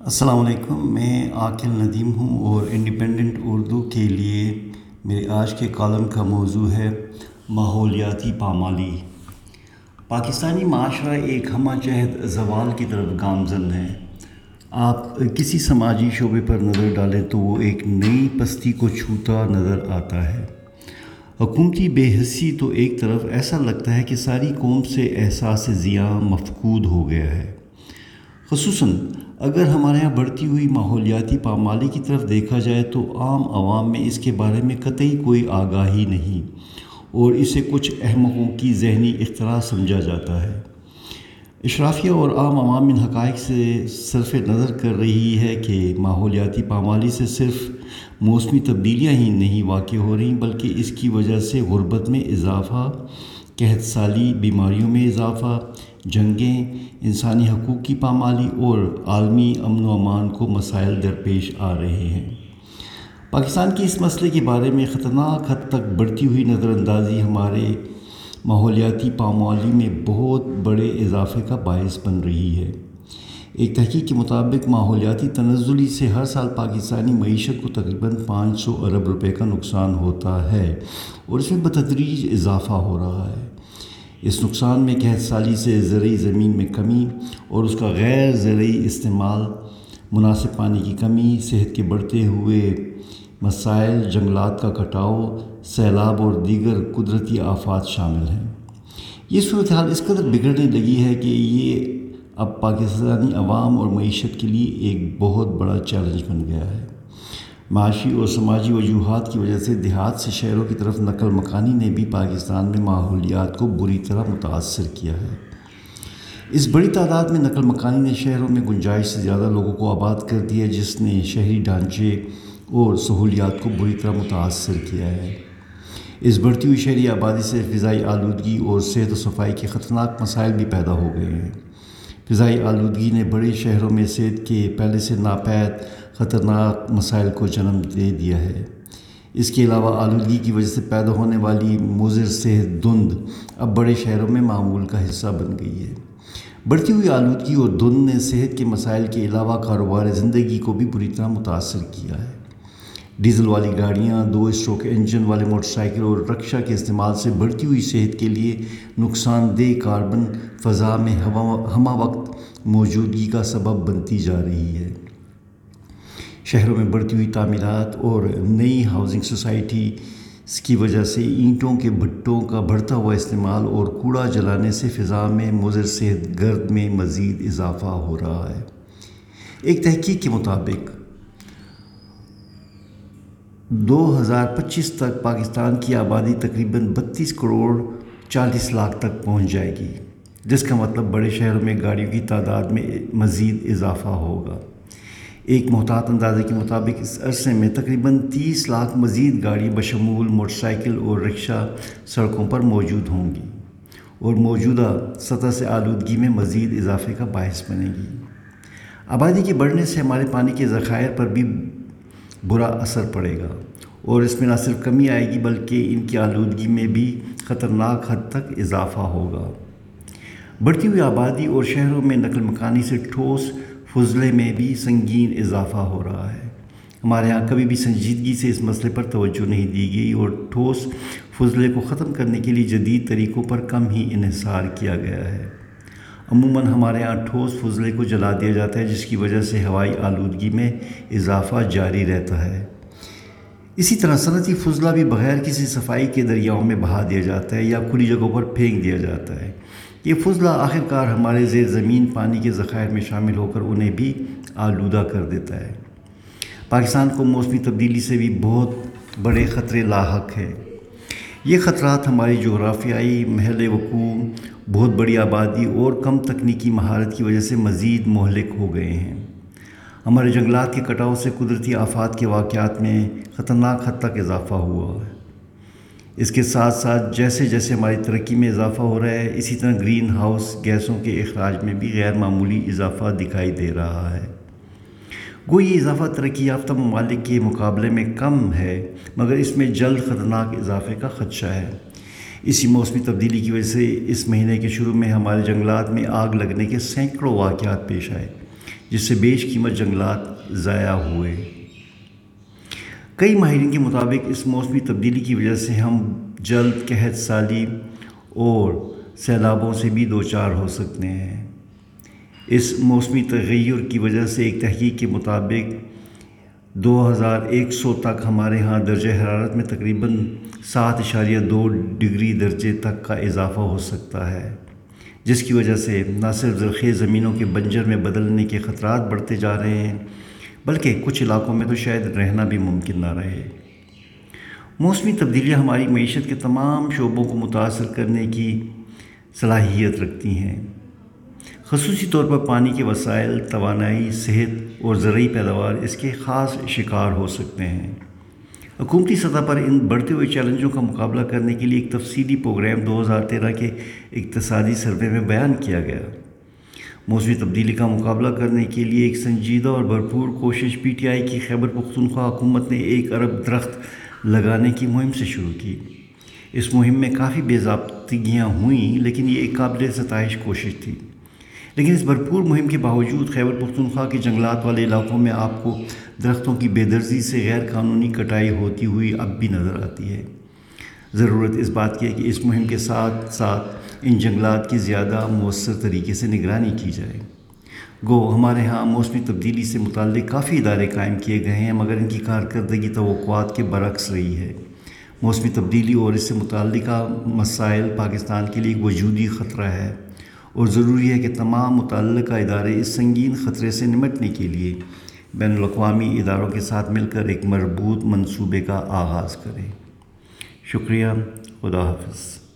السلام علیکم، میں عاقل ندیم ہوں اور انڈیپینڈنٹ اردو کے لیے میرے آج کے کالم کا موضوع ہے ماحولیاتی پامالی۔ پاکستانی معاشرہ ایک ہمہ جہد زوال کی طرف گامزن ہے۔ آپ کسی سماجی شعبے پر نظر ڈالیں تو وہ ایک نئی پستی کو چھوتا نظر آتا ہے۔ حکومتی بے حسی تو ایک طرف ایسا لگتا ہے کہ ساری قوم سے احساس ضیاء مفقود ہو گیا ہے۔ خصوصاً اگر ہمارے یہاں بڑھتی ہوئی ماحولیاتی پامالی کی طرف دیکھا جائے تو عام عوام میں اس کے بارے میں قطعی کوئی آگاہی نہیں اور اسے کچھ احمقوں کی ذہنی اختراع سمجھا جاتا ہے۔ اشرافیہ اور عام عوام ان حقائق سے صرف نظر کر رہی ہے کہ ماحولیاتی پامالی سے صرف موسمی تبدیلیاں ہی نہیں واقع ہو رہی، بلکہ اس کی وجہ سے غربت میں اضافہ، قحط سالی بیماریوں میں اضافہ جنگیں، انسانی حقوق کی پامالی اور عالمی امن و امان کو مسائل درپیش آ رہے ہیں۔ پاکستان کے اس مسئلے کے بارے میں خطرناک حد تک بڑھتی ہوئی نظر اندازی ہمارے ماحولیاتی پامالی میں بہت بڑے اضافے کا باعث بن رہی ہے۔ ایک تحقیق کے مطابق، ماحولیاتی تنزلی سے ہر سال پاکستانی معیشت کو تقریباً پانچ سو ارب روپے کا نقصان ہوتا ہے اور اس میں بتدریج اضافہ ہو رہا ہے۔ اس نقصان میں قحط سالی سے زرعی زمین میں کمی اور اس کا غیر زرعی استعمال مناسب پانی کی کمی، صحت کے بڑھتے ہوئے مسائل، جنگلات کا کٹاؤ، سیلاب اور دیگر قدرتی آفات شامل ہیں۔ یہ صورتحال اس قدر بگڑنے لگی ہے کہ یہ اب پاکستانی عوام اور معیشت کے لیے ایک بہت بڑا چیلنج بن گیا ہے۔ معاشی اور سماجی وجوہات کی وجہ سے دیہات سے شہروں کی طرف نقل مکانی نے بھی پاکستان میں ماحولیات کو بری طرح متاثر کیا ہے۔ اس بڑی تعداد میں نقل مکانی نے شہروں میں گنجائش سے زیادہ لوگوں کو آباد کر دیا، جس نے شہری ڈھانچے اور سہولیات کو بری طرح متاثر کیا ہے۔ اس بڑھتی ہوئی شہری آبادی سے فضائی آلودگی اور صحت و صفائی کے خطرناک مسائل بھی پیدا ہو گئے ہیں۔ فضائی آلودگی نے بڑے شہروں میں صحت کے پہلے سے ناپید خطرناک مسائل کو جنم دے دیا ہے۔ اس کے علاوہ آلودگی کی وجہ سے پیدا ہونے والی مضر صحت دھند اب بڑے شہروں میں معمول کا حصہ بن گئی ہے۔ بڑھتی ہوئی آلودگی اور دھند نے صحت کے مسائل کے علاوہ کاروبار زندگی کو بھی بری طرح متاثر کیا ہے۔ ڈیزل والی گاڑیاں، دو اسٹروک انجن والے موٹر سائیکل اور رکشا کے استعمال سے بڑھتی ہوئی صحت کے لیے نقصان دہ کاربن فضا میں ہمہ وقت موجودگی کا سبب بنتی جا رہی ہے۔ شہروں میں بڑھتی ہوئی تعمیرات اور نئی ہاؤسنگ سوسائٹی اس کی وجہ سے اینٹوں کے بھٹوں کا بڑھتا ہوا استعمال اور کوڑا جلانے سے فضا میں مضر صحت گرد میں مزید اضافہ ہو رہا ہے۔ ایک تحقیق کے مطابق، دو ہزار پچیس تک پاکستان کی آبادی تقریباً بتیس کروڑ چالیس لاکھ تک پہنچ جائے گی، جس کا مطلب بڑے شہروں میں گاڑیوں کی تعداد میں مزید اضافہ ہوگا۔ ایک محتاط اندازے کے مطابق اس عرصے میں تقریباً تیس لاکھ مزید گاڑی بشمول موٹر سائیکل اور رکشہ سڑکوں پر موجود ہوں گی اور موجودہ سطح سے آلودگی میں مزید اضافے کا باعث بنے گی۔ آبادی کے بڑھنے سے ہمارے پانی کے ذخائر پر بھی برا اثر پڑے گا اور اس میں نہ صرف کمی آئے گی بلکہ ان کی آلودگی میں بھی خطرناک حد تک اضافہ ہوگا۔ بڑھتی ہوئی آبادی اور شہروں میں نقل مکانی سے ٹھوس فضلے میں بھی سنگین اضافہ ہو رہا ہے۔ ہمارے ہاں کبھی بھی سنجیدگی سے اس مسئلے پر توجہ نہیں دی گئی اور ٹھوس فضلے کو ختم کرنے کے لیے جدید طریقوں پر کم ہی انحصار کیا گیا ہے۔ عموماً ہمارے ہاں ٹھوس فضلے کو جلا دیا جاتا ہے، جس کی وجہ سے ہوائی آلودگی میں اضافہ جاری رہتا ہے۔ اسی طرح صنعتی فضلہ بھی بغیر کسی صفائی کے دریاؤں میں بہا دیا جاتا ہے یا کھلی جگہوں پر پھینک دیا جاتا ہے۔ یہ فضلہ آخر کار ہمارے زیر زمین پانی کے ذخائر میں شامل ہو کر انہیں بھی آلودہ کر دیتا ہے۔ پاکستان کو موسمی تبدیلی سے بھی بہت بڑے خطرے لاحق ہے یہ خطرات ہماری جغرافیائی محل وقوع، بہت بڑی آبادی اور کم تکنیکی مہارت کی وجہ سے مزید مہلک ہو گئے ہیں۔ ہمارے جنگلات کے کٹاؤ سے قدرتی آفات کے واقعات میں خطرناک حد تک اضافہ ہوا۔ ہے اس کے ساتھ ساتھ جیسے جیسے ہماری ترقی میں اضافہ ہو رہا ہے، اسی طرح گرین ہاؤس گیسوں کے اخراج میں بھی غیر معمولی اضافہ دکھائی دے رہا ہے۔ گو یہ اضافہ ترقی یافتہ ممالک کے مقابلے میں کم ہے، مگر اس میں جلد خطرناک اضافے کا خدشہ ہے۔ اسی موسمی تبدیلی کی وجہ سے اس مہینے کے شروع میں ہمارے جنگلات میں آگ لگنے کے سینکڑوں واقعات پیش آئے، جس سے بیش قیمت جنگلات ضائع ہوئے۔ کئی ماہرین کے مطابق اس موسمی تبدیلی کی وجہ سے ہم جلد، قحط، سالی اور سیلابوں سے بھی دوچار ہو سکتے ہیں۔ اس موسمی تغیر کی وجہ سے ایک تحقیق کے مطابق دو ہزار ایک سو تک ہمارے ہاں درجہ حرارت میں تقریباً سات اشاریہ دو ڈگری درجے تک کا اضافہ ہو سکتا ہے، جس کی وجہ سے نہ صرف زرخیز زمینوں کے بنجر میں بدلنے کے خطرات بڑھتے جا رہے ہیں بلکہ کچھ علاقوں میں تو شاید رہنا بھی ممکن نہ رہے۔ موسمی تبدیلیاں ہماری معیشت کے تمام شعبوں کو متاثر کرنے کی صلاحیت رکھتی ہیں۔ خصوصی طور پر پانی کے وسائل، توانائی، صحت اور زرعی پیداوار اس کے خاص شکار ہو سکتے ہیں۔ حکومتی سطح پر ان بڑھتے ہوئے چیلنجوں کا مقابلہ کرنے کے لیے ایک تفصیلی پروگرام دو ہزار تیرہ کے اقتصادی سروے میں بیان کیا گیا۔ موسمی تبدیلی کا مقابلہ کرنے کے لیے ایک سنجیدہ اور بھرپور کوشش پی ٹی آئی کی خیبر پختونخوا حکومت نے ایک ارب درخت لگانے کی مہم سے شروع کی۔ اس مہم میں کافی بے ضابطگیاں ہوئیں، لیکن یہ ایک قابل ستائش کوشش تھی۔ لیکن اس بھرپور مہم کے باوجود خیبر پختونخوا کے جنگلات والے علاقوں میں آپ کو درختوں کی بے درزی سے غیر قانونی کٹائی ہوتی ہوئی اب بھی نظر آتی ہے۔ ضرورت اس بات کی ہے کہ اس مہم کے ساتھ ساتھ ان جنگلات کی زیادہ مؤثر طریقے سے نگرانی کی جائے۔ گو، ہمارے ہاں موسمی تبدیلی سے متعلق کافی ادارے قائم کیے گئے ہیں، مگر ان کی کارکردگی توقعات کے برعکس رہی ہے۔ موسمی تبدیلی اور اس سے متعلقہ مسائل پاکستان کے لیے ایک وجودی خطرہ ہے، اور ضروری ہے کہ تمام متعلقہ ادارے اس سنگین خطرے سے نمٹنے کے لیے بین الاقوامی اداروں کے ساتھ مل کر ایک مربوط منصوبے کا آغاز کریں۔ شکریہ، خدا حافظ۔